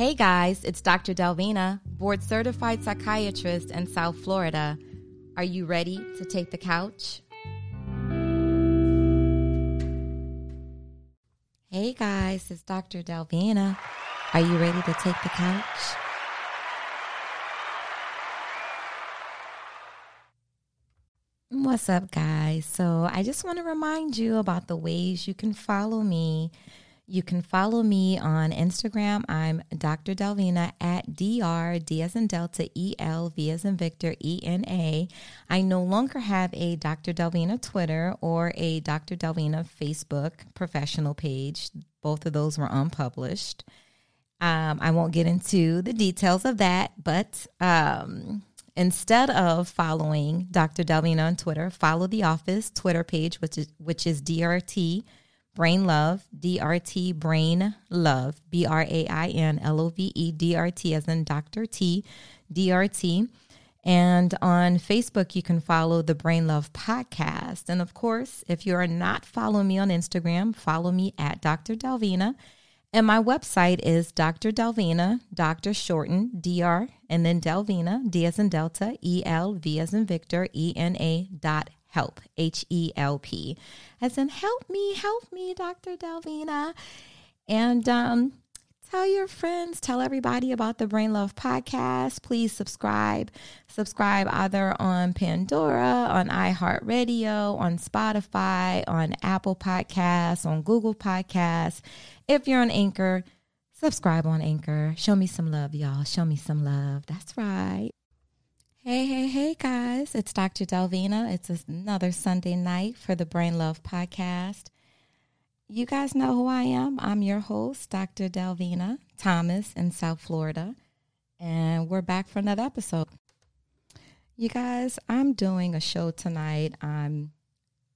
Hey guys, it's Dr. Delvina, board certified psychiatrist in South Florida. Are you ready to take the couch? Hey guys, it's Dr. Delvina. Are you ready to take the couch? What's up, guys? So, I just want to remind you about the ways you can follow me. You can follow me on Instagram. I'm Dr. Delvina at DR, D as in Delta, E L, V as in Victor, E N A. I no longer have a Dr. Delvina Twitter or a Dr. Delvina Facebook professional page. Both of those were unpublished. Um, I won't get into the details of that, but um, instead of following Dr. Delvina on Twitter, follow the office Twitter page, which is which is DRT Brain Love, DRT Brain Love, B R A I N L O V E D R T as in Dr. T, DRT. And on Facebook, you can follow the Brain Love Podcast. And of course, if you are not following me on Instagram, follow me at Dr. Delvina. And my website is Dr. Delvina, Dr. Shorten, DR, and then Delvina, D as in Delta, E L, V as in Victor, E N A dot help, H E L P, as in help me, help me, Dr. Delvina. And um, tell your friends, tell everybody about the Brain Love podcast. Please subscribe. Subscribe either on Pandora, on iHeartRadio, on Spotify, on Apple Podcasts, on Google Podcasts. If you're on Anchor, subscribe on Anchor. Show me some love, y'all. Show me some love. That's right. Hey, hey, hey, guys. It's Dr. Delvina. It's another Sunday night for the Brain Love Podcast. You guys know who I am. I'm your host, Dr. Delvina Thomas in South Florida. And we're back for another episode. You guys, I'm doing a show tonight. I'm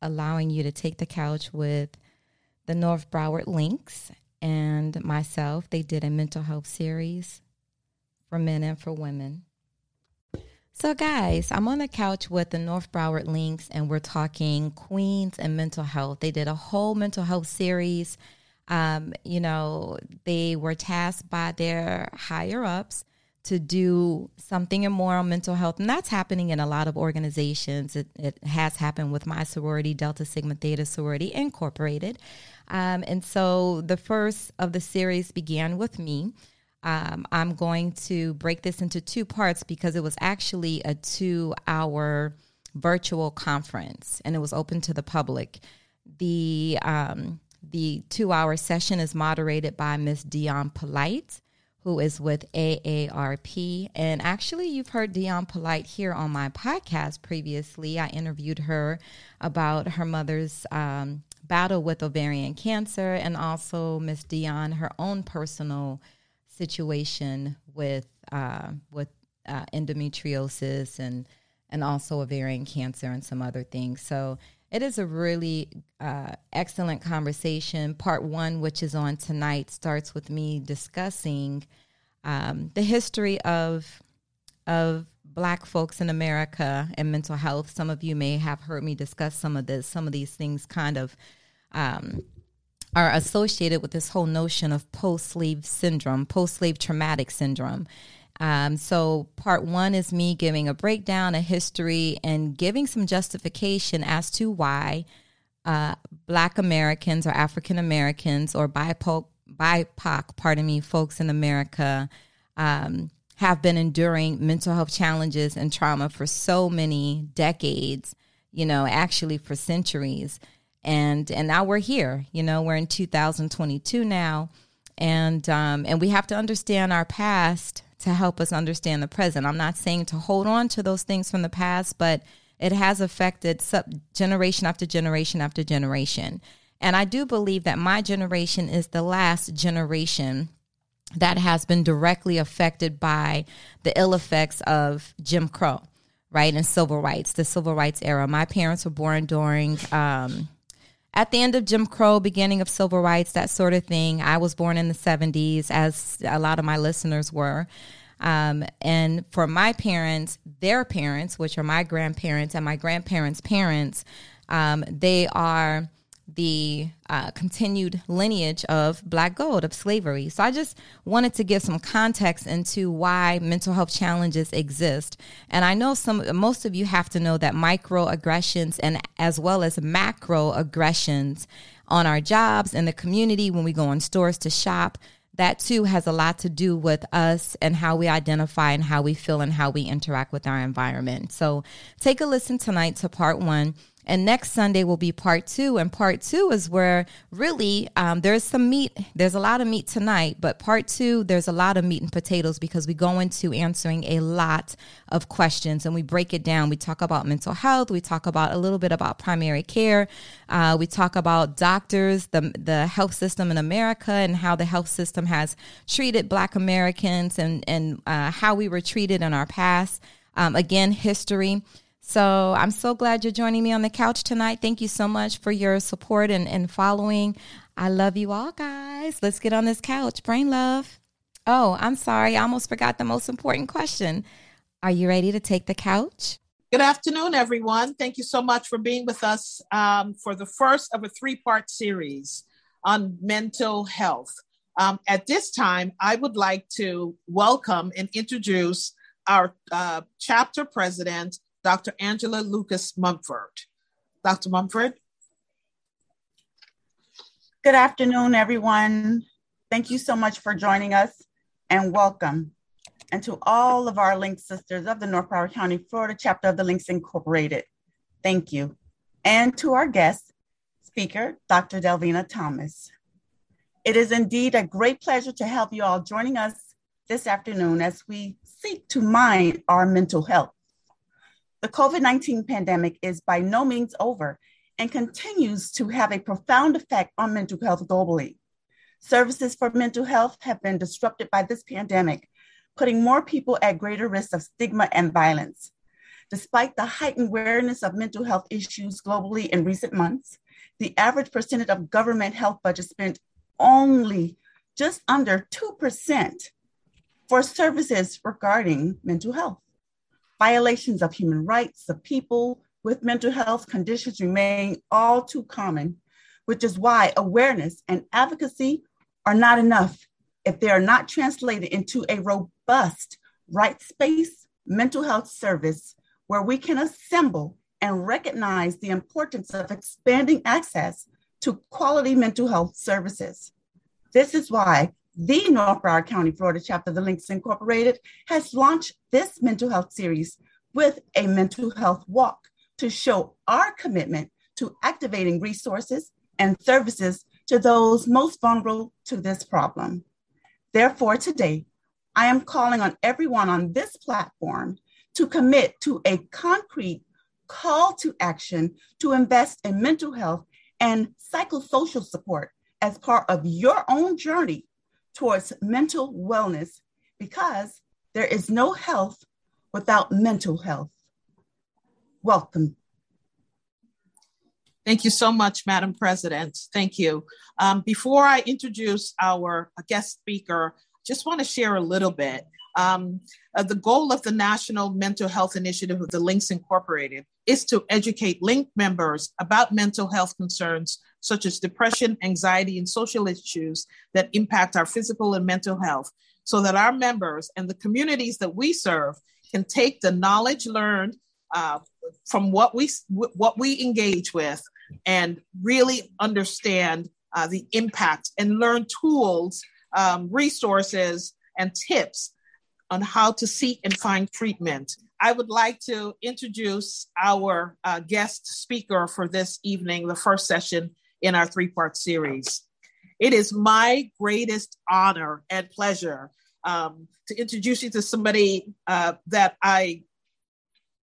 allowing you to take the couch with the North Broward Links and myself. They did a mental health series for men and for women so, guys, I'm on the couch with the North Broward Links, and we're talking Queens and mental health. They did a whole mental health series. Um, you know, they were tasked by their higher ups to do something more on mental health, and that's happening in a lot of organizations. It, it has happened with my sorority, Delta Sigma Theta Sorority Incorporated. Um, and so the first of the series began with me. Um, I'm going to break this into two parts because it was actually a two hour virtual conference and it was open to the public. The, um, the two hour session is moderated by Miss Dionne Polite, who is with AARP. And actually, you've heard Dionne Polite here on my podcast previously. I interviewed her about her mother's um, battle with ovarian cancer and also Miss Dionne, her own personal situation with uh, with uh, endometriosis and and also ovarian cancer and some other things. So it is a really uh, excellent conversation. Part one, which is on tonight, starts with me discussing um, the history of of Black folks in America and mental health. Some of you may have heard me discuss some of this. Some of these things kind of um, are associated with this whole notion of post slave syndrome, post slave traumatic syndrome. Um, so, part one is me giving a breakdown, a history, and giving some justification as to why uh, Black Americans or African Americans or BIPOC, BIPOC, pardon me, folks in America um, have been enduring mental health challenges and trauma for so many decades, you know, actually for centuries and and now we're here you know we're in 2022 now. And um, and we have to understand our past to help us understand the present. I'm not saying to hold on to those things from the past but it has affected sub generation after generation after generation. And i do believe that my generation is the last generation that has been directly affected by the ill effects of jim crow right and civil rights the civil rights era. My parents were born during um, at the end of Jim Crow, beginning of civil rights, that sort of thing. I was born in the 70s, as a lot of my listeners were. Um, and for my parents, their parents, which are my grandparents and my grandparents' parents, um, they are the uh, continued lineage of black gold, of slavery. So I just wanted to give some context into why mental health challenges exist. And I know some, most of you have to know that microaggressions and as well as macroaggressions on our jobs in the community when we go in stores to shop that too has a lot to do with us and how we identify and how we feel and how we interact with our environment. So take a listen tonight to part one. And next Sunday will be part two. And part two is where really um, there's some meat. There's a lot of meat tonight, but part two, there's a lot of meat and potatoes because we go into answering a lot of questions and we break it down. We talk about mental health. We talk about a little bit about primary care. Uh, we talk about doctors, the, the health system in America, and how the health system has treated Black Americans and, and uh, how we were treated in our past. Um, again, history. So I'm so glad you're joining me on the couch tonight. Thank you so much for your support and, and following. I love you all, guys. Let's get on this couch. Brain love. Oh, I'm sorry. I almost forgot the most important question. Are you ready to take the couch? Good afternoon, everyone. Thank you so much for being with us um, for the first of a three part series on mental health. Um, at this time, I would like to welcome and introduce our uh, chapter president, Dr. Angela Lucas Mumford. Dr. Mumford. Good afternoon, everyone. Thank you so much for joining us and welcome. And to all of our Link sisters of the North Broward County, Florida chapter of the Links Incorporated, thank you. And to our guest speaker, Dr. Delvina Thomas. It is indeed a great pleasure to have you all joining us this afternoon as we seek to mind our mental health. The COVID 19 pandemic is by no means over and continues to have a profound effect on mental health globally. Services for mental health have been disrupted by this pandemic, putting more people at greater risk of stigma and violence. Despite the heightened awareness of mental health issues globally in recent months, the average percentage of government health budget spent only just under 2% for services regarding mental health. Violations of human rights of people with mental health conditions remain all too common, which is why awareness and advocacy are not enough if they are not translated into a robust rights based mental health service where we can assemble and recognize the importance of expanding access to quality mental health services. This is why the North Broward County, Florida chapter of the Links Incorporated has launched this mental health series with a mental health walk to show our commitment to activating resources and services to those most vulnerable to this problem. Therefore, today, I am calling on everyone on this platform to commit to a concrete call to action to invest in mental health and psychosocial support as part of your own journey towards mental wellness because there is no health without mental health. Welcome. Thank you so much, Madam President. Thank you. Um, before I introduce our guest speaker, just want to share a little bit. Um, uh, the goal of the National Mental Health Initiative of the Links Incorporated is to educate Link members about mental health concerns such as depression, anxiety, and social issues that impact our physical and mental health, so that our members and the communities that we serve can take the knowledge learned uh, from what we what we engage with and really understand uh, the impact and learn tools, um, resources, and tips on how to seek and find treatment. I would like to introduce our uh, guest speaker for this evening, the first session in our three part series. It is my greatest honor and pleasure um, to introduce you to somebody uh, that I,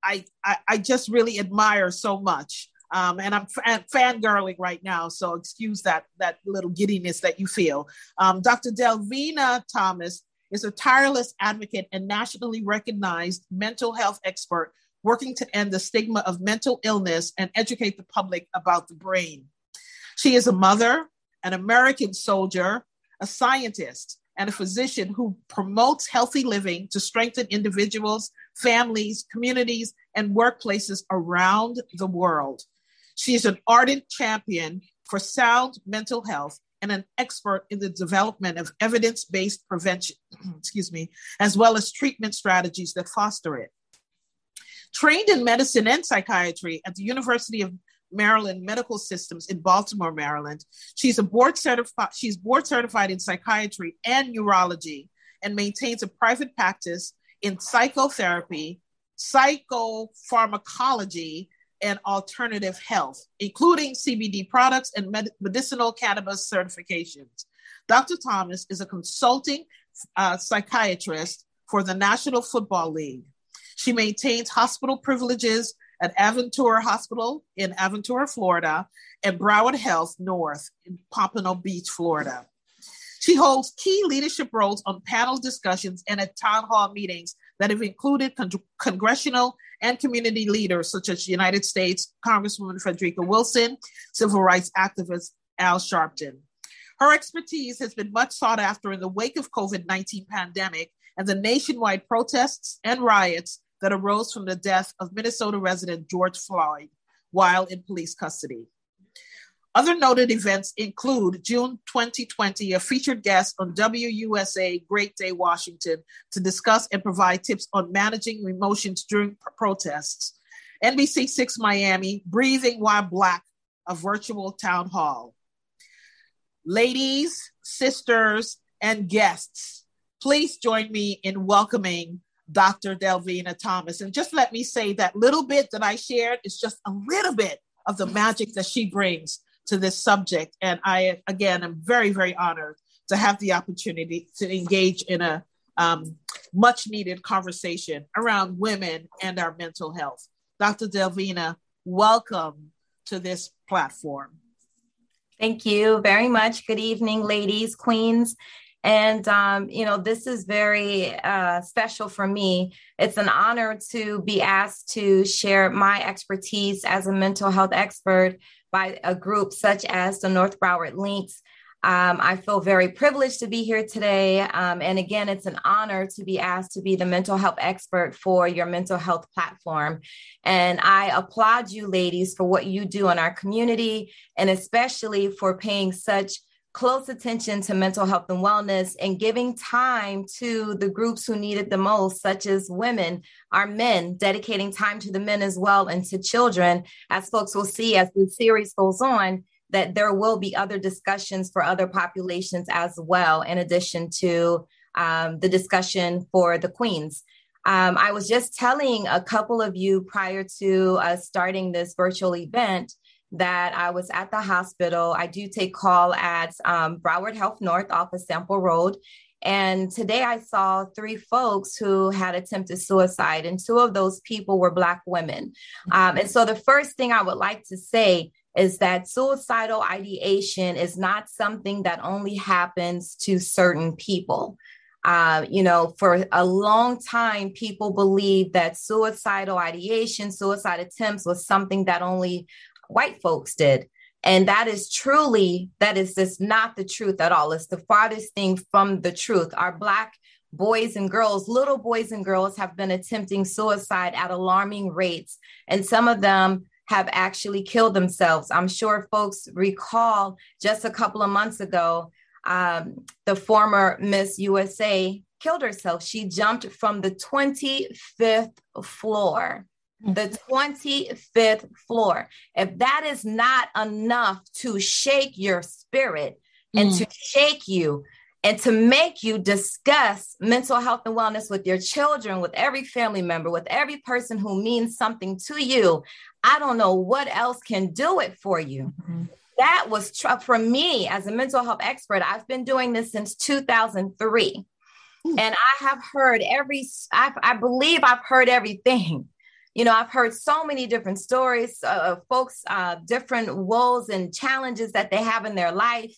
I, I just really admire so much. Um, and I'm f- fangirling right now, so excuse that that little giddiness that you feel. Um, Dr. Delvina Thomas is a tireless advocate and nationally recognized mental health expert working to end the stigma of mental illness and educate the public about the brain. She is a mother, an American soldier, a scientist, and a physician who promotes healthy living to strengthen individuals, families, communities, and workplaces around the world. She is an ardent champion for sound mental health and an expert in the development of evidence-based prevention, excuse me, as well as treatment strategies that foster it. Trained in medicine and psychiatry at the University of Maryland Medical Systems in Baltimore, Maryland. She's a board certified she's board certified in psychiatry and neurology and maintains a private practice in psychotherapy, psychopharmacology, and alternative health, including CBD products and med- medicinal cannabis certifications. Dr. Thomas is a consulting uh, psychiatrist for the National Football League. She maintains hospital privileges at Aventura Hospital in Aventura, Florida, and Broward Health North in Pompano Beach, Florida. She holds key leadership roles on panel discussions and at town hall meetings that have included con- congressional and community leaders such as United States Congresswoman Frederica Wilson, civil rights activist Al Sharpton. Her expertise has been much sought after in the wake of COVID-19 pandemic and the nationwide protests and riots that arose from the death of Minnesota resident George Floyd while in police custody. Other noted events include June 2020, a featured guest on WUSA Great Day Washington to discuss and provide tips on managing emotions during protests. NBC 6 Miami, Breathing While Black, a virtual town hall. Ladies, sisters, and guests, please join me in welcoming Dr. Delvina Thomas. And just let me say that little bit that I shared is just a little bit of the magic that she brings to this subject. And I, again, am very, very honored to have the opportunity to engage in a um, much needed conversation around women and our mental health. Dr. Delvina, welcome to this platform. Thank you very much. Good evening, ladies, queens. And, um, you know, this is very uh, special for me. It's an honor to be asked to share my expertise as a mental health expert by a group such as the North Broward Links. Um, I feel very privileged to be here today. Um, and again, it's an honor to be asked to be the mental health expert for your mental health platform. And I applaud you, ladies, for what you do in our community, and especially for paying such close attention to mental health and wellness and giving time to the groups who need it the most, such as women, our men, dedicating time to the men as well and to children. As folks will see as the series goes on, that there will be other discussions for other populations as well, in addition to um, the discussion for the queens. Um, I was just telling a couple of you prior to us starting this virtual event that I was at the hospital. I do take call at um, Broward Health North off of Sample Road. And today I saw three folks who had attempted suicide, and two of those people were Black women. Um, and so the first thing I would like to say is that suicidal ideation is not something that only happens to certain people. Uh, you know, for a long time, people believed that suicidal ideation, suicide attempts was something that only white folks did. And that is truly, that is just not the truth at all. It's the farthest thing from the truth. Our Black boys and girls, little boys and girls, have been attempting suicide at alarming rates. And some of them have actually killed themselves. I'm sure folks recall just a couple of months ago, um, the former Miss USA killed herself. She jumped from the 25th floor the 25th floor. If that is not enough to shake your spirit and mm. to shake you and to make you discuss mental health and wellness with your children, with every family member, with every person who means something to you, I don't know what else can do it for you. Mm-hmm. That was tr- for me as a mental health expert. I've been doing this since 2003. And I have heard every, I, I believe I've heard everything you know, I've heard so many different stories of folks, uh, different woes and challenges that they have in their life.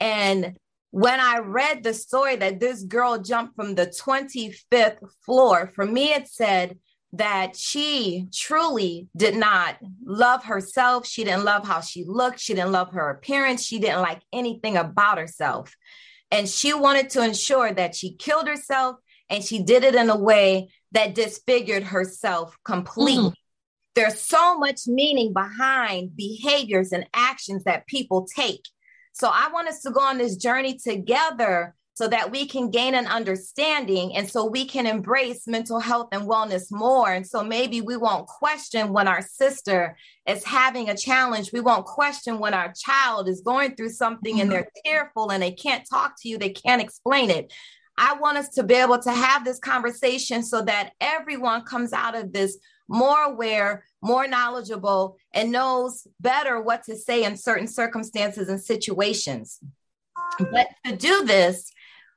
And when I read the story that this girl jumped from the 25th floor, for me, it said that she truly did not love herself. She didn't love how she looked. She didn't love her appearance. She didn't like anything about herself. And she wanted to ensure that she killed herself and she did it in a way that disfigured herself completely. Mm. there's so much meaning behind behaviors and actions that people take. So I want us to go on this journey together so that we can gain an understanding and so we can embrace mental health and wellness more. And so maybe we won't question when our sister is having a challenge. We won't question when our child is going through something and they're mm-hmm. tearful and they can't talk to you, they can't explain it. I want us to be able to have this conversation so that everyone comes out of this more aware, more knowledgeable, and knows better what to say in certain circumstances and situations. But to do this,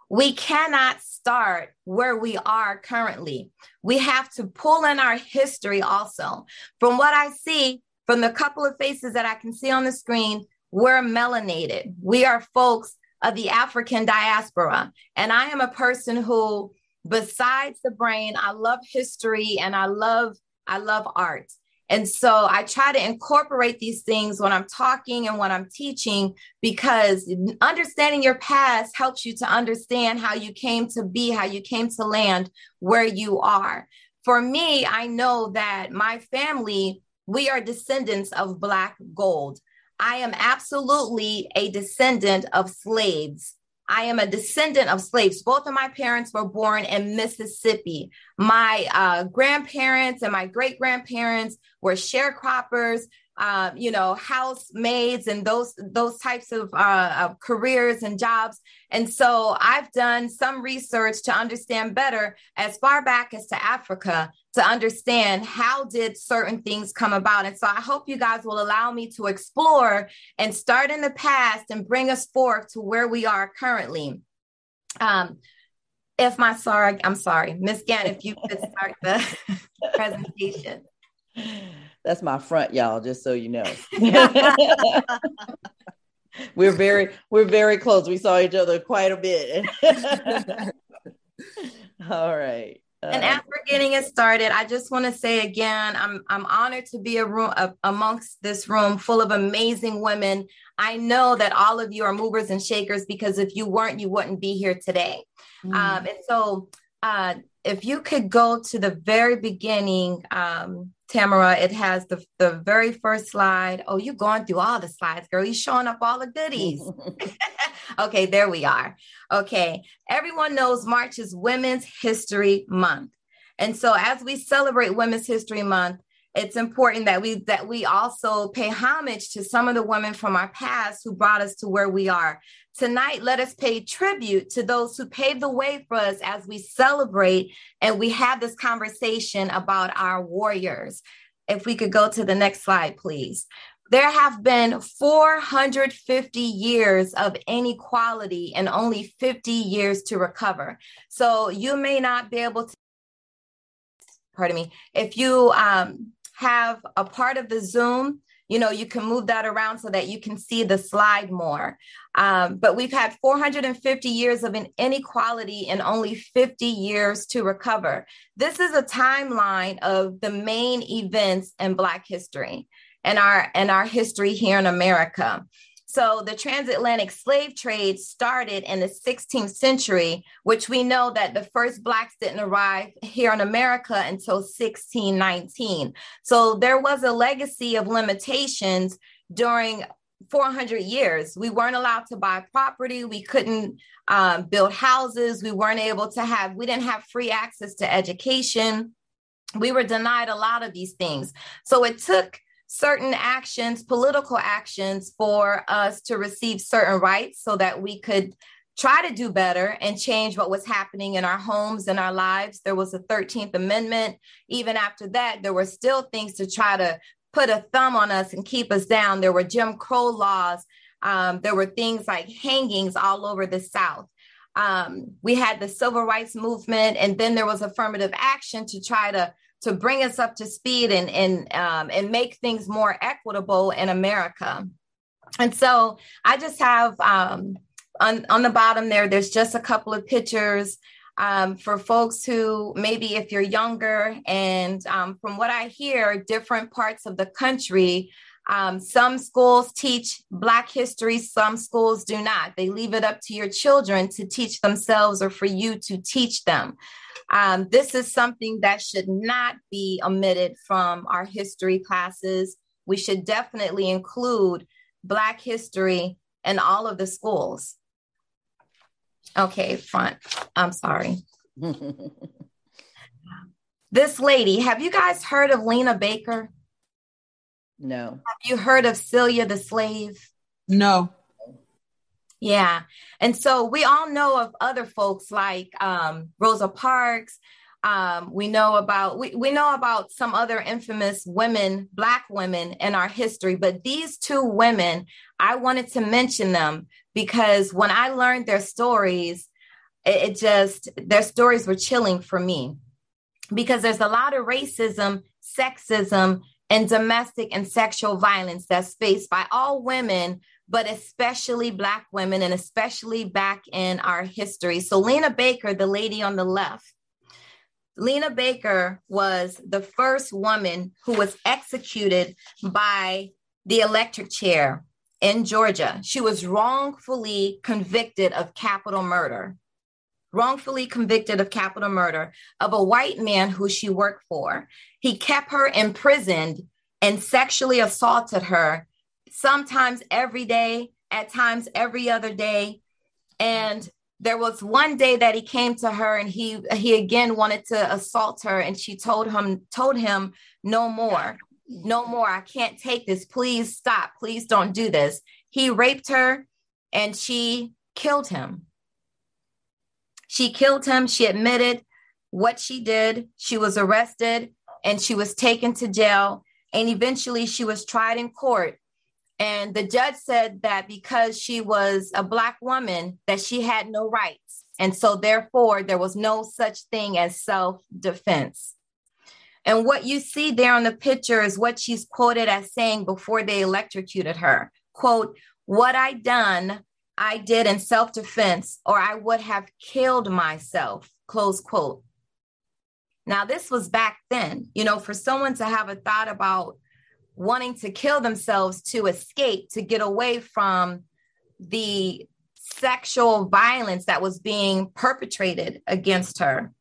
we cannot start where we are currently. We have to pull in our history also. From what I see, from the couple of faces that I can see on the screen, we're melanated. We are folks of the African diaspora. And I am a person who, besides the brain, I love history and I love I love art. And so I try to incorporate these things when I'm talking and when I'm teaching because understanding your past helps you to understand how you came to be, how you came to land where you are. For me, I know that my family, we are descendants of Black gold. I am absolutely a descendant of slaves. I am a descendant of slaves. Both of my parents were born in Mississippi. My uh, grandparents and my great grandparents were sharecroppers, uh, you know, housemaids and those those types of, uh, of careers and jobs. And so I've done some research to understand better as far back as to Africa to understand how did certain things come about. And so I hope you guys will allow me to explore and start in the past and bring us forth to where we are currently. Um, if my sorry, I'm sorry, Miss Gann, if you could start the presentation. That's my front, y'all, just so you know. we're very we're very close. We saw each other quite a bit. All right. And as we're getting it started, I just want to say again, I'm I'm honored to be a room uh, amongst this room full of amazing women. I know that all of you are movers and shakers because if you weren't, you wouldn't be here today. Mm. Um, and so, uh, if you could go to the very beginning, um, Tamara, it has the, the very first slide. Oh, you're going through all the slides, girl. You're showing up all the goodies. okay, there we are. Okay, everyone knows March is Women's History Month. And so as we celebrate Women's History Month, it's important that we that we also pay homage to some of the women from our past who brought us to where we are. Tonight, let us pay tribute to those who paved the way for us as we celebrate and we have this conversation about our warriors. If we could go to the next slide, please. There have been 450 years of inequality and only 50 years to recover. So you may not be able to, pardon me, if you um, have a part of the Zoom you know, you can move that around so that you can see the slide more. Um, but we've had 450 years of an inequality and only 50 years to recover. This is a timeline of the main events in Black history and our and our history here in America. So the transatlantic slave trade started in the 16th century, which we know that the first blacks didn't arrive here in America until 1619. So there was a legacy of limitations during 400 years. We weren't allowed to buy property. We couldn't um, build houses. We weren't able to have, we didn't have free access to education. We were denied a lot of these things. So it took certain actions, political actions, for us to receive certain rights so that we could try to do better and change what was happening in our homes and our lives. There was a 13th Amendment. Even after that, there were still things to try to put a thumb on us and keep us down. There were Jim Crow laws. Um, there were things like hangings all over the South. Um, we had the civil rights movement, and then there was affirmative action to try to to bring us up to speed and and um, and make things more equitable in America. And so I just have um, on on the bottom there. There's just a couple of pictures um, for folks who maybe if you're younger and um, from what I hear, different parts of the country Um, some schools teach Black history, some schools do not. They leave it up to your children to teach themselves or for you to teach them. Um, this is something that should not be omitted from our history classes. We should definitely include Black history in all of the schools. Okay, front. I'm sorry. this lady, have you guys heard of Lena Baker? No. Have you heard of Celia the slave? No. Yeah. And so we all know of other folks like um, Rosa Parks. Um, we know about we, we know about some other infamous women, black women in our history, but these two women, I wanted to mention them because when I learned their stories, it, it just their stories were chilling for me because there's a lot of racism, sexism, and domestic and sexual violence that's faced by all women, but especially Black women and especially back in our history. So, Lena Baker, the lady on the left, Lena Baker was the first woman who was executed by the electric chair in Georgia. She was wrongfully convicted of capital murder wrongfully convicted of capital murder of a white man who she worked for. He kept her imprisoned and sexually assaulted her, sometimes every day, at times every other day. And there was one day that he came to her and he he again wanted to assault her and she told him told him no more no more. I can't take this. Please stop. Please don't do this. He raped her and she killed him she killed him. She admitted what she did. She was arrested and she was taken to jail. And eventually she was tried in court. And the judge said that because she was a Black woman, that she had no rights. And so, therefore, there was no such thing as self defense. And what you see there on the picture is what she's quoted as saying before they electrocuted her. Quote, what I done I did in self defense, or I would have killed myself. Close quote. Now, this was back then, you know, for someone to have a thought about wanting to kill themselves to escape, to get away from the sexual violence that was being perpetrated against her.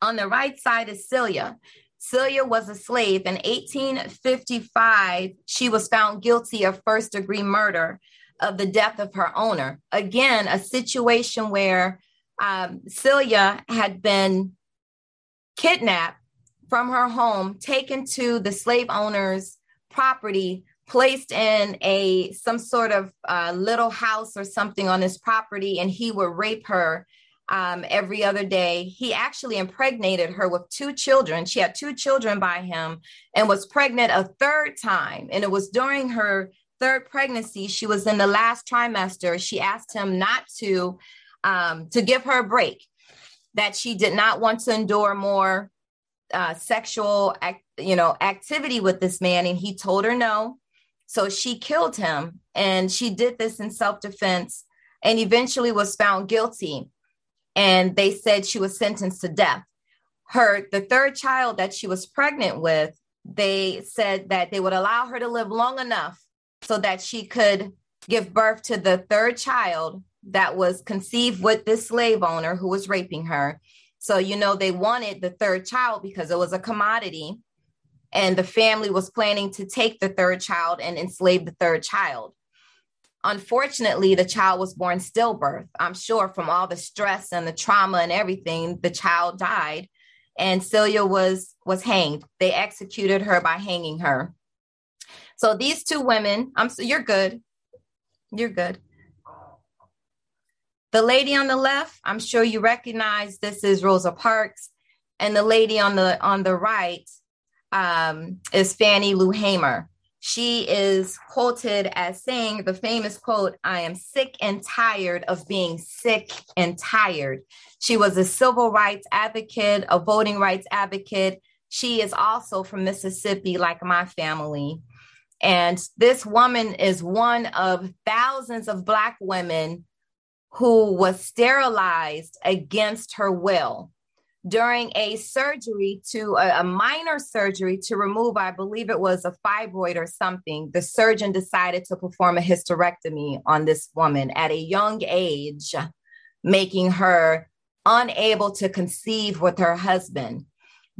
On the right side is Celia. Celia was a slave. In 1855, she was found guilty of first degree murder of the death of her owner. Again, a situation where um, Celia had been kidnapped from her home, taken to the slave owner's property, placed in a some sort of uh, little house or something on his property, and he would rape her um, every other day. He actually impregnated her with two children. She had two children by him and was pregnant a third time. And it was during her third pregnancy, she was in the last trimester. She asked him not to um, to give her a break, that she did not want to endure more uh, sexual, act, you know, activity with this man, and he told her no. So she killed him, and she did this in self defense, and eventually was found guilty. And they said she was sentenced to death. Her the third child that she was pregnant with, they said that they would allow her to live long enough so that she could give birth to the third child that was conceived with this slave owner who was raping her. So, you know, they wanted the third child because it was a commodity. And the family was planning to take the third child and enslave the third child. Unfortunately, the child was born stillbirth. I'm sure from all the stress and the trauma and everything, the child died and Celia was was hanged. They executed her by hanging her. So these two women, I'm you're good. You're good. The lady on the left, I'm sure you recognize this is Rosa Parks, and the lady on the on the right um, is Fannie Lou Hamer. She is quoted as saying the famous quote, I am sick and tired of being sick and tired. She was a civil rights advocate, a voting rights advocate. She is also from Mississippi, like my family. And this woman is one of thousands of Black women who was sterilized against her will. during a surgery to a, a, minor surgery to remove, I believe it was a fibroid or something. The surgeon decided to perform a hysterectomy on this woman at a young age, making her unable to conceive with her husband.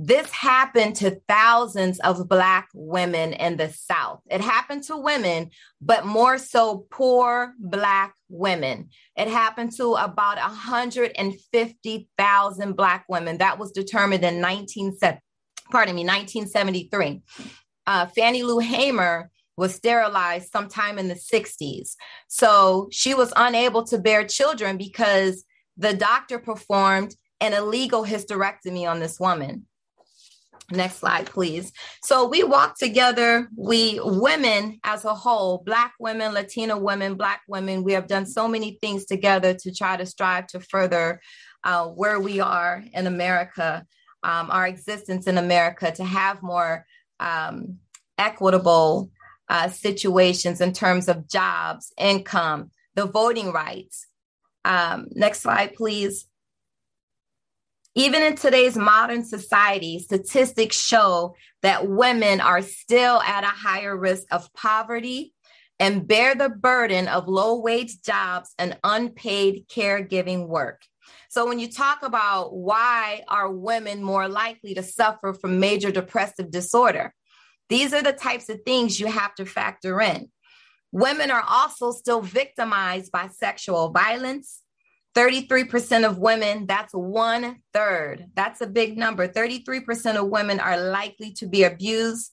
This happened to thousands of Black women in the South. It happened to women, but more so poor Black women. It happened to about 150,000 Black women. That was determined in 19, pardon me, 1973. Uh, Fannie Lou Hamer was sterilized sometime in the 60s. So she was unable to bear children because the doctor performed an illegal hysterectomy on this woman. Next slide, please. So we walk together, we women as a whole, Black women, Latina women, Black women, we have done so many things together to try to strive to further uh, where we are in America, um, our existence in America, to have more um, equitable uh, situations in terms of jobs, income, the voting rights. Um, next slide, please. Even in today's modern society, statistics show that women are still at a higher risk of poverty and bear the burden of low wage jobs and unpaid caregiving work. So when you talk about why are women more likely to suffer from major depressive disorder, these are the types of things you have to factor in. Women are also still victimized by sexual violence, 33% of women, that's one third. That's a big number. 33% of women are likely to be abused,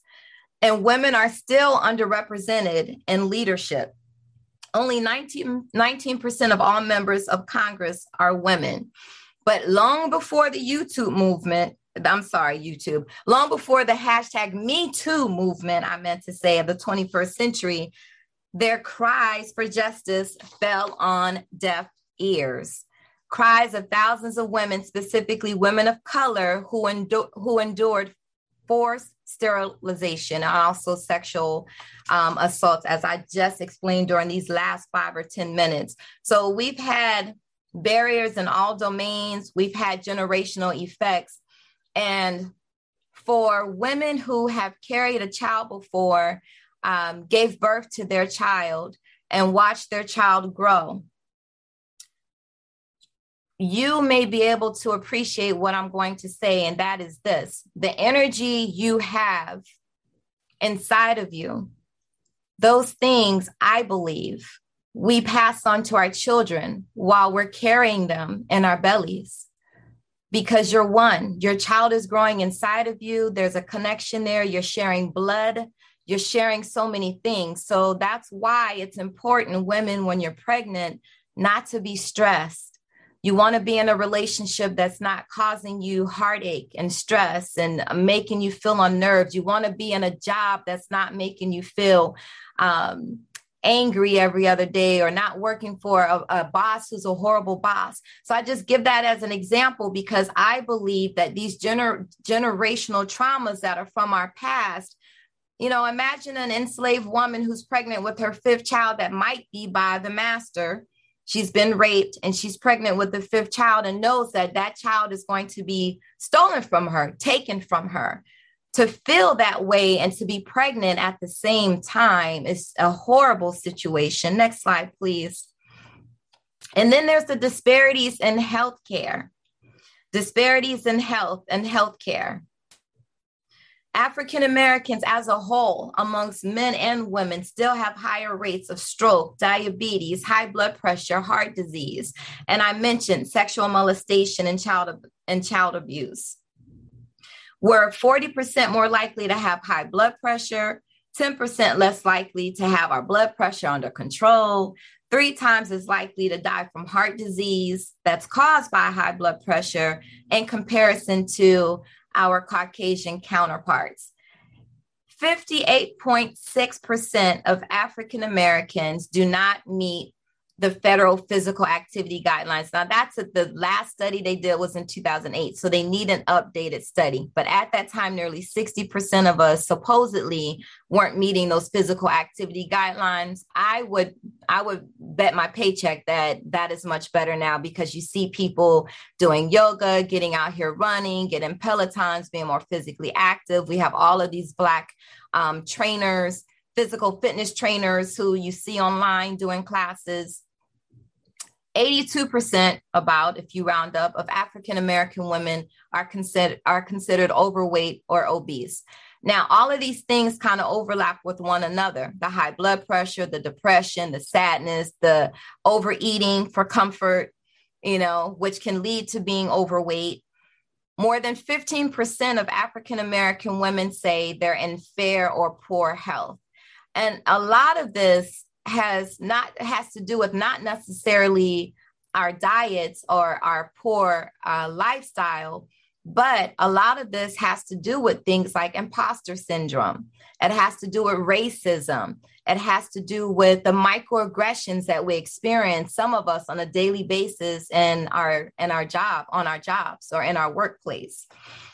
and women are still underrepresented in leadership. Only 19, 19% of all members of Congress are women. But long before the YouTube movement, I'm sorry, YouTube, long before the hashtag Me Too movement, I meant to say, of the 21st century, their cries for justice fell on deaf ears. Cries of thousands of women, specifically women of color, who, endu- who endured forced sterilization and also sexual um, assaults, as I just explained during these last five or 10 minutes. So we've had barriers in all domains, we've had generational effects. And for women who have carried a child before, um, gave birth to their child, and watched their child grow, you may be able to appreciate what I'm going to say, and that is this the energy you have inside of you, those things I believe we pass on to our children while we're carrying them in our bellies. Because you're one, your child is growing inside of you. There's a connection there. You're sharing blood. You're sharing so many things. So that's why it's important, women, when you're pregnant, not to be stressed you want to be in a relationship that's not causing you heartache and stress and making you feel unnerved. You want to be in a job that's not making you feel um, angry every other day or not working for a, a, boss who's a horrible boss. So I just give that as an example because I believe that these gener- generational traumas that are from our past. You know, imagine an enslaved woman who's pregnant with her fifth child that might be by the master she's been raped and she's pregnant with the fifth child and knows that that child is going to be stolen from her, taken from her. To feel that way and to be pregnant at the same time is a horrible situation. Next slide, please. And then there's the disparities in healthcare. Disparities in health and healthcare. African Americans as a whole, amongst men and women, still have higher rates of stroke, diabetes, high blood pressure, heart disease, and I mentioned sexual molestation and child, and child abuse. We're 40% more likely to have high blood pressure, 10% less likely to have our blood pressure under control, three times as likely to die from heart disease that's caused by high blood pressure in comparison to our Caucasian counterparts. 58.6% of African Americans do not meet the federal physical activity guidelines. Now, that's a, the last study they did was in 2008. So they need an updated study. But at that time, nearly 60% of us supposedly weren't meeting those physical activity guidelines. I would, I would bet my paycheck that that is much better now because you see people doing yoga, getting out here running, getting Pelotons, being more physically active. We have all of these Black um, trainers physical fitness trainers who you see online doing classes 82% about if you round up of African American women are considered are considered overweight or obese. Now, all of these things kind of overlap with one another. The high blood pressure, the depression, the sadness, the overeating for comfort, you know, which can lead to being overweight. More than 15% of African American women say they're in fair or poor health. And a lot of this has not has to do with not necessarily our diets or our poor uh, lifestyle but a lot of this has to do with things like imposter syndrome. It has to do with racism. It has to do with the microaggressions that we experience some of us on a daily basis in our in our job on our jobs or in our workplace.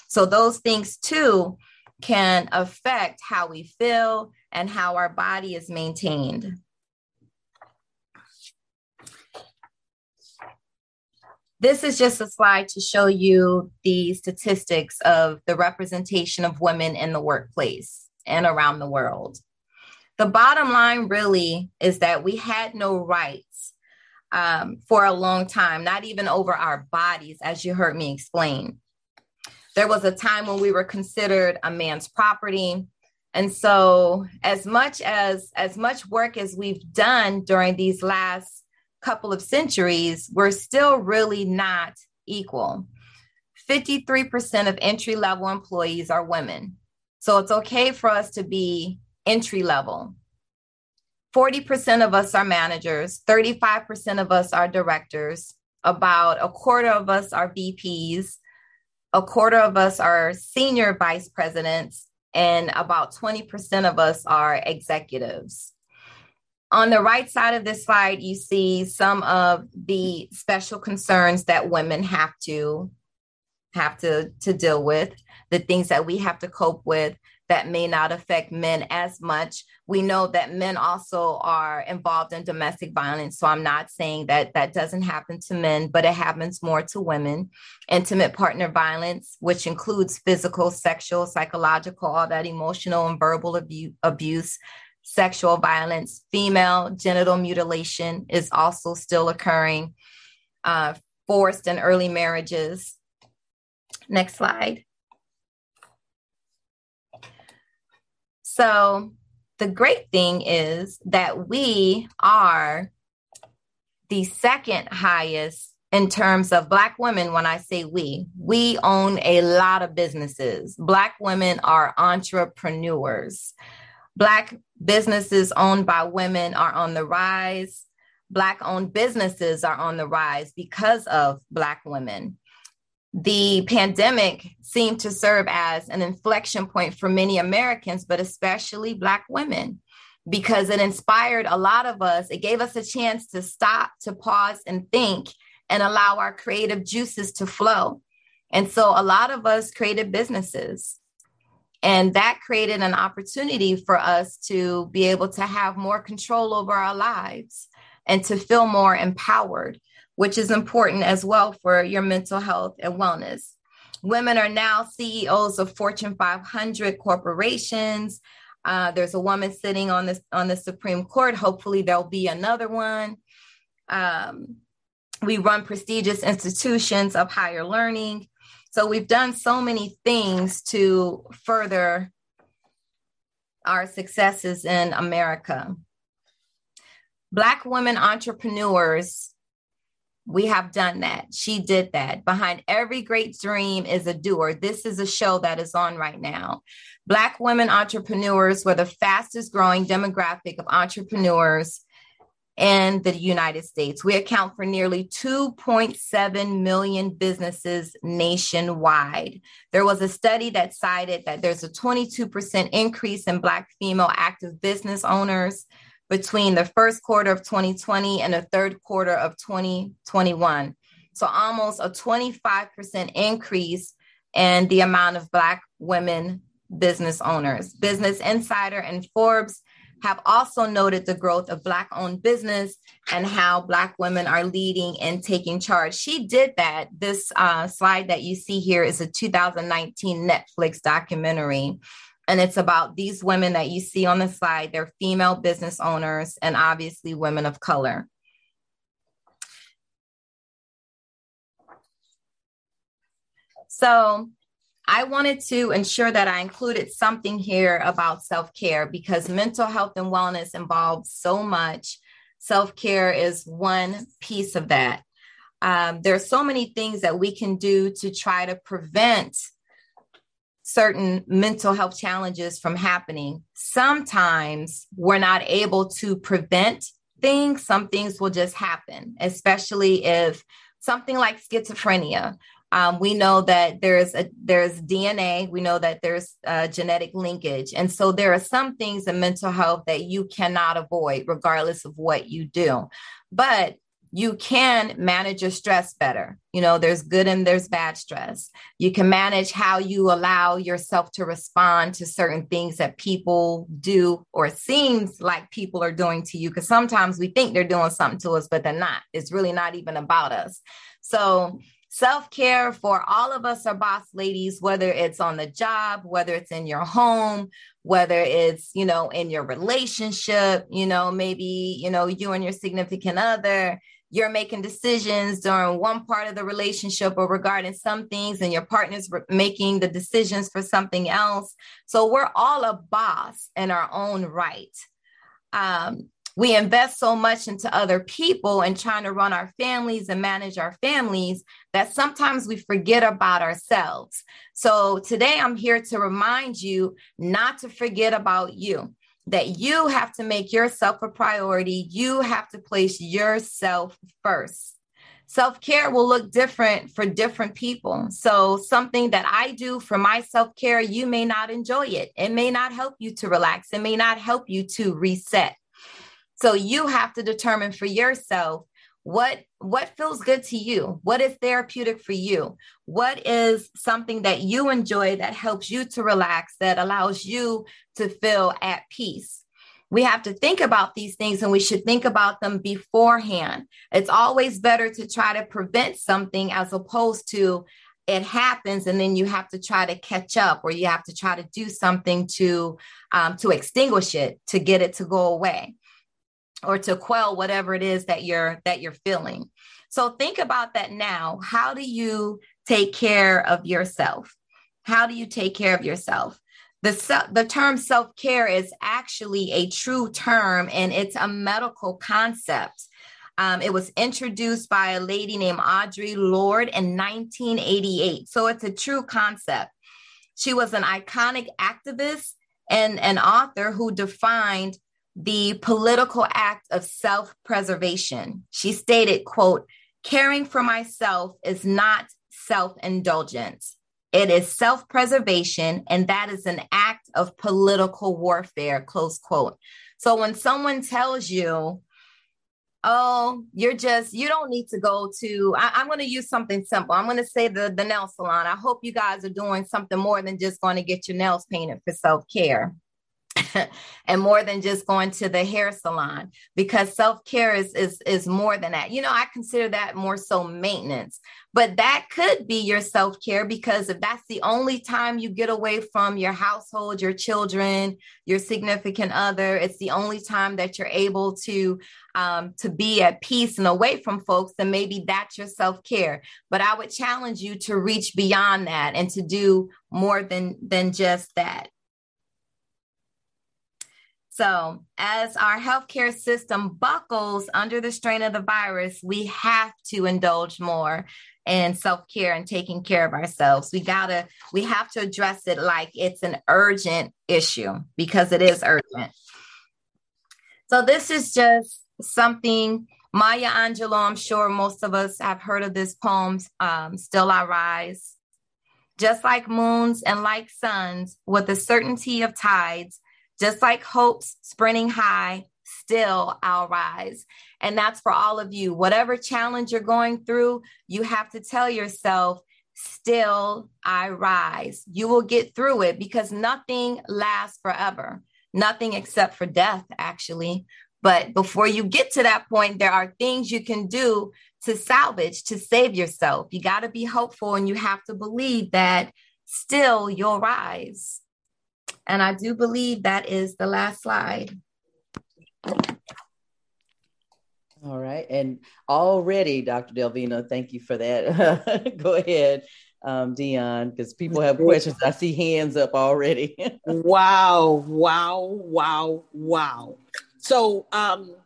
So those things too can affect how we feel and how our body is maintained This is just a slide to show you the statistics of the representation of women in the workplace and around the world. The bottom line really is that we had no rights um, for a long time, not even over our bodies, as you heard me explain. There was a time when we were considered a man's property. And so as much as as much work as we've done during these last couple of centuries, we're still really not equal. 53% of entry level employees are women. So it's okay for us to be entry level. 40% of us are managers, 35% of us are directors, about a quarter of us are VPs, a quarter of us are senior vice presidents, and about 20% of us are executives. On the right side of this slide, you see some of the special concerns that women have to have to, to deal with, the things that we have to cope with that may not affect men as much. We know that men also are involved in domestic violence. So I'm not saying that that doesn't happen to men, but it happens more to women. Intimate partner violence, which includes physical, sexual, psychological, all that emotional and verbal abuse, sexual violence, female genital mutilation is also still occurring, uh, forced and early marriages. Next slide. So, the great thing is that we are the second highest in terms of Black women. When I say we, we own a lot of businesses. Black women are entrepreneurs. Black businesses owned by women are on the rise. Black owned businesses are on the rise because of Black women. The pandemic seemed to serve as an inflection point for many Americans, but especially Black women, because it inspired a lot of us. It gave us a chance to stop, to pause, and think and allow our creative juices to flow. And so a lot of us created businesses. And that created an opportunity for us to be able to have more control over our lives and to feel more empowered, which is important as well for your mental health and wellness. Women are now CEOs of Fortune 500 corporations. Uh, there's a woman sitting on this on the Supreme Court. Hopefully, there'll be another one. Um, we run prestigious institutions of higher learning. So we've done so many things to further our successes in America. Black women entrepreneurs, we have done that. She did that. Behind every great dream is a doer. This is a show that is on right now. Black women entrepreneurs were the fastest growing demographic of entrepreneurs in the United States. We account for nearly 2.7 million businesses nationwide. There was a study that cited that there's a 22% increase in Black female active business owners between the first quarter of 2020 and the third quarter of 2021. So almost a 25% increase in the amount of Black women business owners. Business Insider and Forbes have also noted the growth of Black owned business and how Black women are leading and taking charge. She did that. This uh, slide that you see here is a 2019 Netflix documentary. And it's about these women that you see on the slide. They're female business owners and obviously women of color. So I wanted to ensure that I included something here about self care because mental health and wellness involves so much. Self care is one piece of that. Um, there are so many things that we can do to try to prevent certain mental health challenges from happening. Sometimes we're not able to prevent things, some things will just happen, especially if something like schizophrenia um, we know that there's a there's DNA. We know that there's genetic linkage, and so there are some things in mental health that you cannot avoid, regardless of what you do. But you can manage your stress better. You know, there's good and there's bad stress. You can manage how you allow yourself to respond to certain things that people do or seems like people are doing to you. Because sometimes we think they're doing something to us, but they're not. It's really not even about us. So Self care for all of us are boss ladies, whether it's on the job, whether it's in your home, whether it's, you know, in your relationship, you know, maybe, you know, you and your significant other, you're making decisions during one part of the relationship or regarding some things, and your partner's making the decisions for something else. So we're all a boss in our own right. Um, we invest so much into other people and trying to run our families and manage our families that sometimes we forget about ourselves. So today I'm here to remind you not to forget about you. That you have to make yourself a priority. You have to place yourself first. Self care will look different for different people. So, something that I do for my self care, you may not enjoy it. It may not help you to relax. It may not help you to reset. So you have to determine for yourself what what feels good to you. What is therapeutic for you? What is something that you enjoy that helps you to relax that allows you to feel at peace? We have to think about these things and we should think about them beforehand. It's always better to try to prevent something as opposed to it happens and then you have to try to catch up or you have to try to do something to um, to extinguish it to get it to go away or to quell whatever it is that you're that you're feeling. So think about that now. How do you take care of yourself? How do you take care of yourself? The, the term self-care is actually a true term and it's a medical concept. Um, it was introduced by a lady named audre lorde in 1988 so it's a true concept. She was an iconic activist and an author who defined the political act of self-preservation. She stated, quote, caring for myself is not self-indulgence. It is self-preservation, and that is an act of political warfare, close quote. So when someone tells you, oh, you're just, you don't need to go to, I, am going to use something simple. I'm going to say the, the nail salon. I hope you guys are doing something more than just going to get your nails painted for self-care. and more than just going to the hair salon because self-care is is is more than that. You know, I consider that more so maintenance. But that could be your self-care because if that's the only time you get away from your household, your children, your significant other, it's the only time that you're able to um, to be at peace and away from folks, then maybe that's your self-care. But I would challenge you to reach beyond that and to do more than than just that. So, as our healthcare system buckles under the strain of the virus, we have to indulge more in self-care and taking care of ourselves. We got to we have to address it like it's an urgent issue because it is urgent. So this is just something Maya Angelou, I'm sure most of us have heard of this poem, um, Still I Rise. Just like moons and like suns, with the certainty of tides, just like hopes sprinting high, still I'll rise. And that's for all of you. Whatever challenge you're going through, you have to tell yourself, still I rise. You will get through it because nothing lasts forever, nothing except for death, actually. But before you get to that point, there are things you can do to salvage, to save yourself. You got to be hopeful and you have to believe that still you'll rise. And I do believe that is the last slide. All right. And already, Dr. Delvina, thank you for that. Go ahead, um, Dionne, because people have questions. I see hands up already. wow, wow, wow, wow. So um,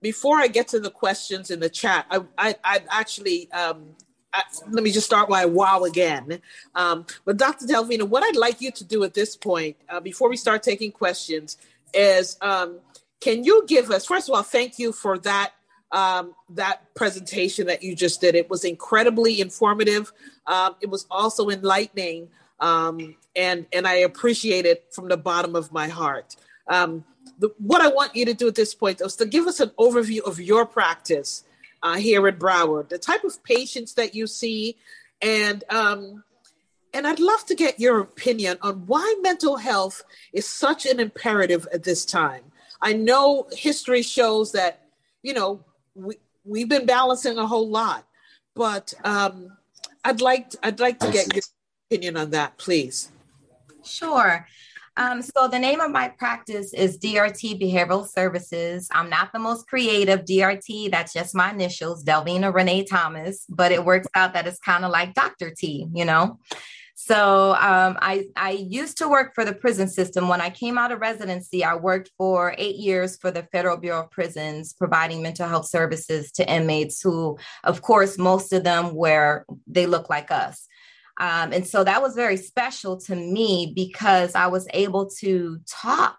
before I get to the questions in the chat, I, I, I actually, um, I, let me just start my wow again. Um, but Dr. Delvina, what I'd like you to do at this point, uh, before we start taking questions, is um, can you give us, first of all, thank you for that um, that presentation that you just did. It was incredibly informative. Um, it was also enlightening, um, and and I appreciate it from the bottom of my heart. Um, the, what I want you to do at this point is to give us an overview of your practice uh, here at Broward, the type of patients that you see, and um, and I'd love to get your opinion on why mental health is such an imperative at this time. I know history shows that you know we, we've been balancing a whole lot, but um, I'd like I'd like to get your opinion on that, please. Sure. Um, so the name of my practice is DRT Behavioral Services. I'm not the most creative DRT. That's just my initials, Delvina Renee Thomas. But it works out that it's kind of like Dr. T, you know. So um, I I used to work for the prison system. When I came out of residency, I worked for eight years for the Federal Bureau of Prisons, providing mental health services to inmates who, of course, most of them were they look like us. Um, and so that was very special to me because I was able to talk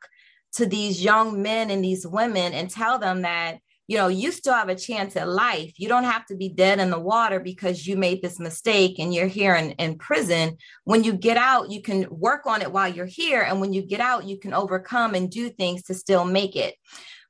to these young men and these women and tell them that you know, you still have a chance at life. You don't have to be dead in the water because you made this mistake and you're here in, in prison. When you get out, you can work on it while you're here. And when you get out, you can overcome and do things to still make it.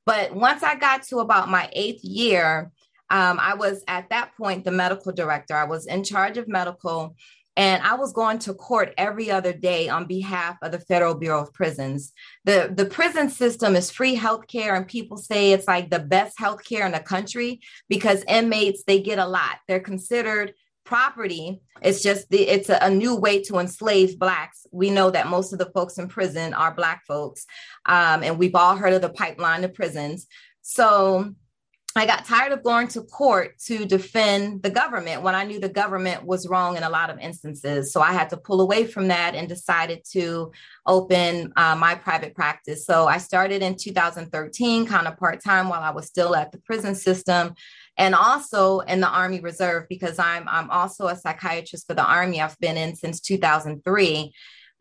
But once I got to about my eighth year, um, I was at that point the medical director. I was in charge of medical. And I was going to court every other day on behalf of the Federal Bureau of Prisons. The, the prison system is free healthcare, and people say it's like the best healthcare in the country because inmates, they get a lot. They're considered property. It's just the, it's a, a new way to enslave blacks. We know that most of the folks in prison are black folks. Um, and we've all heard of the pipeline to prisons. So I got tired of going to court to defend the government when I knew the government was wrong in a lot of instances. So I had to pull away from that and decided to open uh, my private practice. So I started in 2013, kind of part time while I was still at the prison system and also in the Army Reserve because I'm I'm also a psychiatrist for the Army. I've been in since 2003.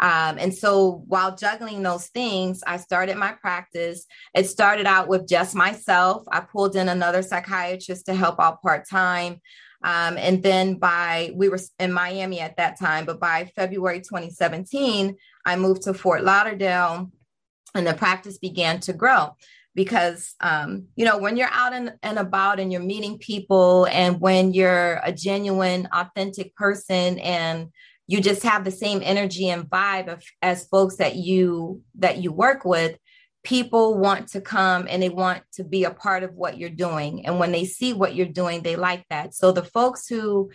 Um, and so while juggling those things, I started my practice. It started out with just myself. I pulled in another psychiatrist to help out part time. Um, and then by, we were in Miami at that time, but by February 2017, I moved to Fort Lauderdale and the practice began to grow because um, you know when you're out and, and about and you're meeting people and when you're a genuine authentic person and you just have the same energy and vibe of, as folks that you that you work with. People want to come and they want to be a part of what you're doing. And when they see what you're doing they like that. So the folks who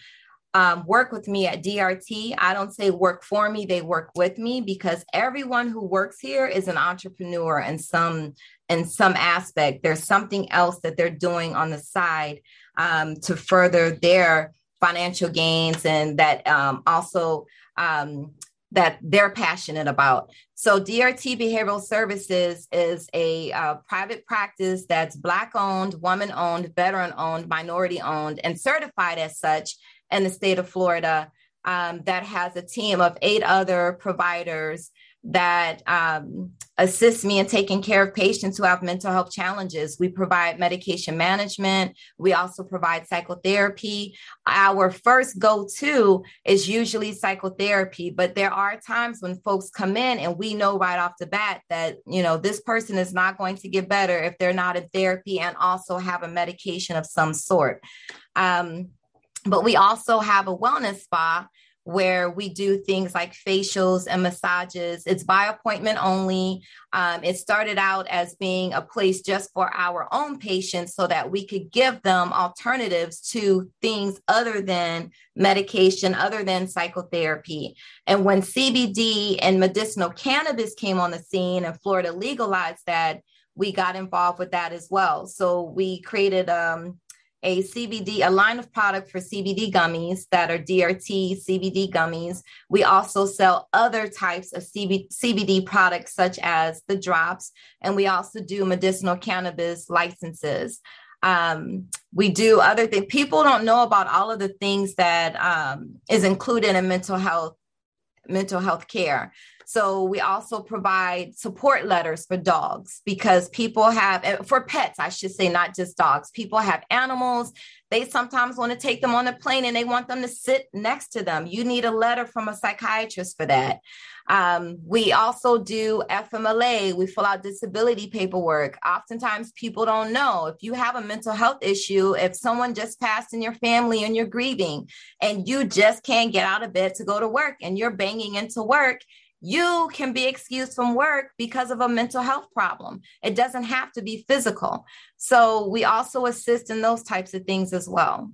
um, work with me at drt i don't say work for me they work with me because everyone who works here is an entrepreneur in some in some aspect. There's something else that they're doing on the side um, to further their financial gains and that um, also um, that they're passionate about. So, DRT Behavioral Services is a uh, private practice that's Black owned, woman owned, veteran owned, minority owned, and certified as such in the state of Florida. Um, that has a team of eight other providers that um, assist me in taking care of patients who have mental health challenges. We provide medication management. We also provide psychotherapy. Our first go to is usually psychotherapy, but there are times when folks come in and we know right off the bat that, you know, this person is not going to get better if they're not in therapy and also have a medication of some sort. Um, but we also have a wellness spa where we do things like facials and massages. It's by appointment only. Um, it started out as being a place just for our own patients so that we could give them alternatives to things other than medication, other than psychotherapy. And when CBD and medicinal cannabis came on the scene and Florida legalized that, we got involved with that as well. So we created um, a CBD, a line of product for CBD gummies that are DRT CBD gummies. We also sell other types of CB, CBD products, such as the drops, and we also do medicinal cannabis licenses. Um, we do other things. People don't know about all of the things that um, is included in mental health mental health care. So we also provide support letters for dogs because people have, eh, for pets, I should say, not just dogs. People have animals. They sometimes want to take them on the plane and they want them to sit next to them. You need a letter from a psychiatrist for that. Um, we also do FMLA. We fill out disability paperwork. Oftentimes, people don't know if you have a mental health issue, if someone just passed in your family and you're grieving, and you just can't get out of bed to go to work and you're banging into work, you can be excused from work because of a mental health problem. It doesn't have to be physical. So we also assist in those types of things as well.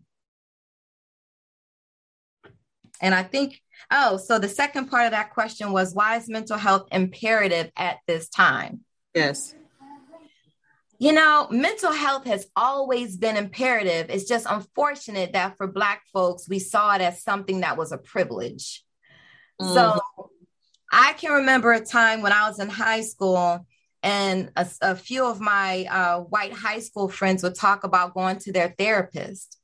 And I think, oh, so the second part of that question was why is mental health imperative at this time? Yes. You know, mental health has always been imperative. It's just unfortunate that for Black folks, we saw it as something that was a privilege. Mm. So I can remember a time when I was in high school and a, a few of my uh, white high school friends would talk about going to their therapist.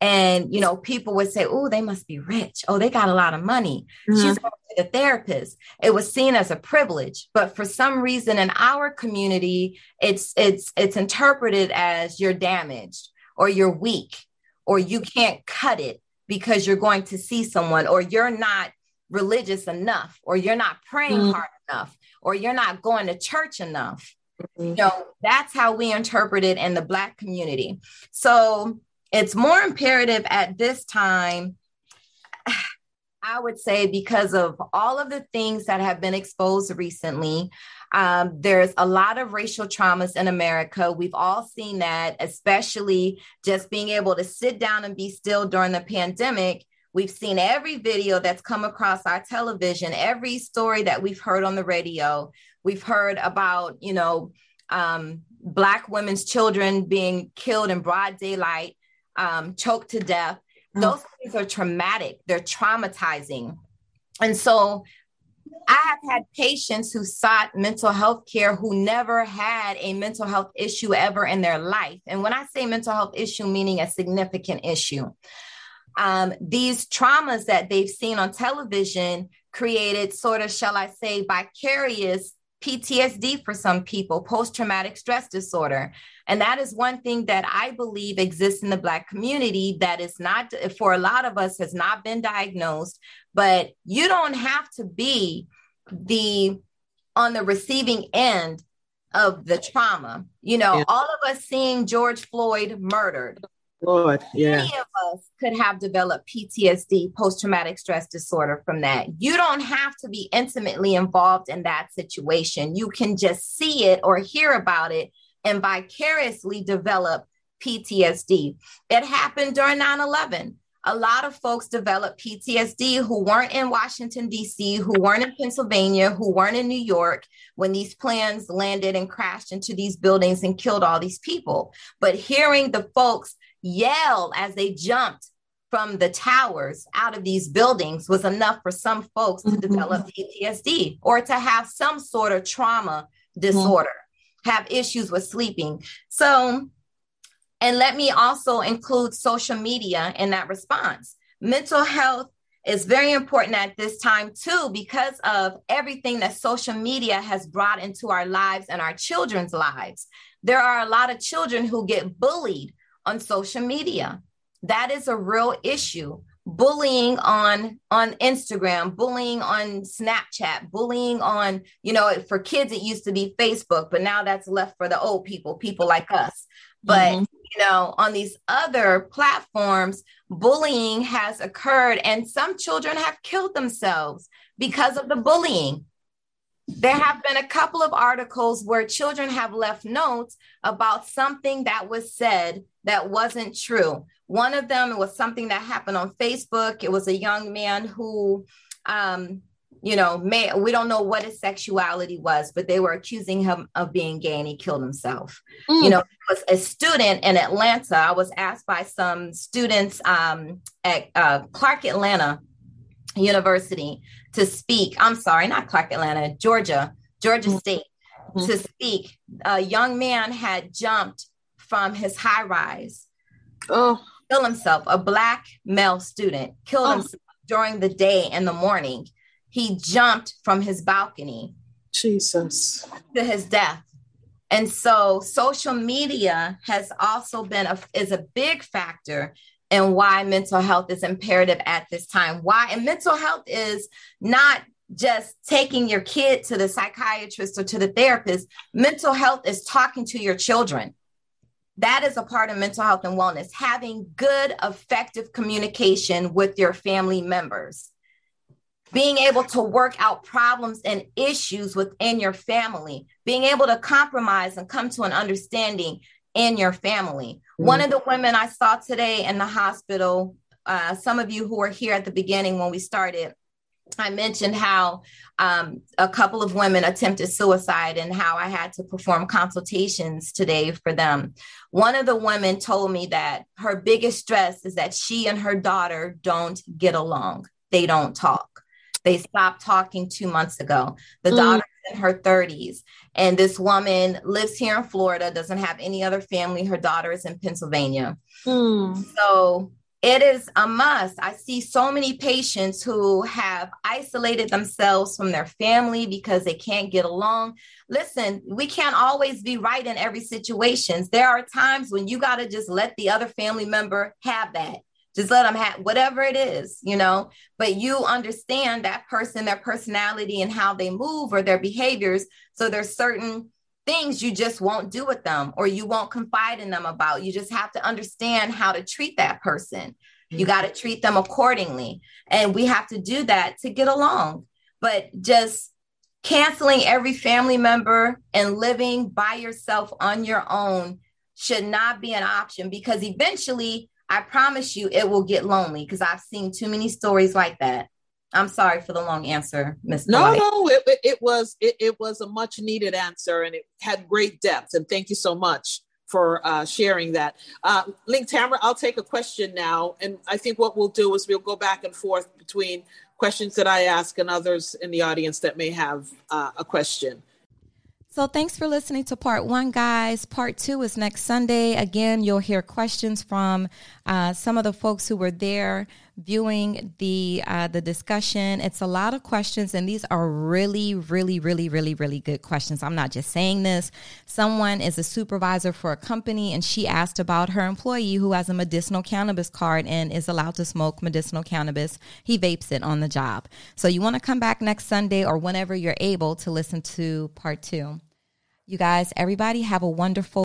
And, you know, people would say, oh, they must be rich. Oh, they got a lot of money. Mm-hmm. She's going to the therapist. It was seen as a privilege. But for some reason in our community, it's it's it's interpreted as you're damaged or you're weak or you can't cut it because you're going to see someone or you're not religious enough or you're not praying mm-hmm. hard enough or you're not going to church enough mm-hmm. you know that's how we interpret it in the black community so it's more imperative at this time I would say because of all of the things that have been exposed recently, um, there's a lot of racial traumas in America. We've all seen that, especially just being able to sit down and be still during the pandemic We've seen every video that's come across our television, every story that we've heard on the radio. We've heard about, you know, um, Black women's children being killed in broad daylight, um, choked to death. Mm. Those things are traumatic, they're traumatizing. And so I have had patients who sought mental health care who never had a mental health issue ever in their life. And when I say mental health issue, meaning a significant issue, um, these traumas that they've seen on television created sort of, shall I say, vicarious PTSD for some people, post traumatic stress disorder. And that is one thing that I believe exists in the Black community that is not, for a lot of us, has not been diagnosed. But you don't have to be the on the receiving end of the trauma. You know, yeah. all of us seeing George Floyd murdered Lord, yeah. Many of us could have developed PTSD, post traumatic stress disorder from that. You don't have to be intimately involved in that situation. You can just see it or hear about it and vicariously develop PTSD. It happened during 9 11. A lot of folks developed PTSD who weren't in Washington, D.C., who weren't in Pennsylvania, who weren't in New York when these planes landed and crashed into these buildings and killed all these people. But hearing the folks yell as they jumped from the towers out of these buildings was enough for some folks to mm-hmm. develop PTSD or to have some sort of trauma disorder, mm-hmm. have issues with sleeping. So, and let me also include social media in that response. Mental health is very important at this time too because of everything that social media has brought into our lives and our children's lives there are a lot of children who get bullied on social media. That is a real issue. Bullying on on instagram bullying on snapchat bullying on you know for kids it used to be facebook but now that's left for the old people people like us. But mm-hmm. you know on these other platforms bullying has occurred and some children have killed themselves because of the bullying there have been a couple of articles where children have left notes about something that was said that wasn't true. One of them was something that happened on Facebook. It was a young man who, um, you know, may we don't know what his sexuality was, but they were accusing him of being gay and he killed himself. Mm. You know, was a student in Atlanta. I was asked by some students um, at uh, Clark Atlanta University to speak. I'm sorry, not Clark Atlanta, Georgia, Georgia mm-hmm. State mm-hmm. to speak. A young man had jumped from his high rise, oh. killed himself. A black male student killed oh. himself during the day and the morning. He jumped from his balcony. Jesus. To his death. And so social media has also been a is a big factor and why mental health is imperative at this time. Why? And mental health is not just taking your kid to the psychiatrist or to the therapist. Mental health is talking to your children. That is a part of mental health and wellness, having good, effective communication with your family members, being able to work out problems and issues within your family, being able to compromise and come to an understanding in your family. Mm-hmm. One of the women I saw today in the hospital, uh, some of you who were here at the beginning when we started, I mentioned how um, a couple of women attempted suicide and how I had to perform consultations today for them. One of the women told me that her biggest stress is that she and her daughter don't get along, they don't talk. They stopped talking two months ago. The mm. daughter in her 30s. And this woman lives here in Florida, doesn't have any other family. Her daughter is in Pennsylvania. Hmm. So it is a must. I see so many patients who have isolated themselves from their family because they can't get along. Listen, we can't always be right in every situation. There are times when you got to just let the other family member have that just let them have whatever it is you know? But you understand that person their personality and how they move or their behaviors. So there's certain things you just won't do with them or you won't confide in them about. You just have to understand how to treat that person. You mm-hmm. got to treat them accordingly. And we have to do that to get along. But just canceling every family member and living by yourself on your own should not be an option because eventually I promise you it will get lonely because I've seen too many stories like that. I'm sorry for the long answer, Miss. No, no, it, it, it was it, it, was a much needed answer and it had great depth. And thank you so much for uh, sharing that. Uh, Link Tamara, I'll take a question now, and I think what we'll do is we'll go back and forth between questions that I ask and others in the audience that may have uh, a question. So, thanks for listening to part one, guys. Part two is next Sunday. Again, you'll hear questions from uh, some of the folks who were there viewing the uh, the discussion. It's a lot of questions, and these are really, really, really, really, really good questions. I'm not just saying this. Someone is a supervisor for a company, and she asked about her employee who has a medicinal cannabis card and is allowed to smoke medicinal cannabis. He vapes it on the job. So, you want to come back next Sunday or whenever you're able to listen to part two. You guys, everybody have a wonderful.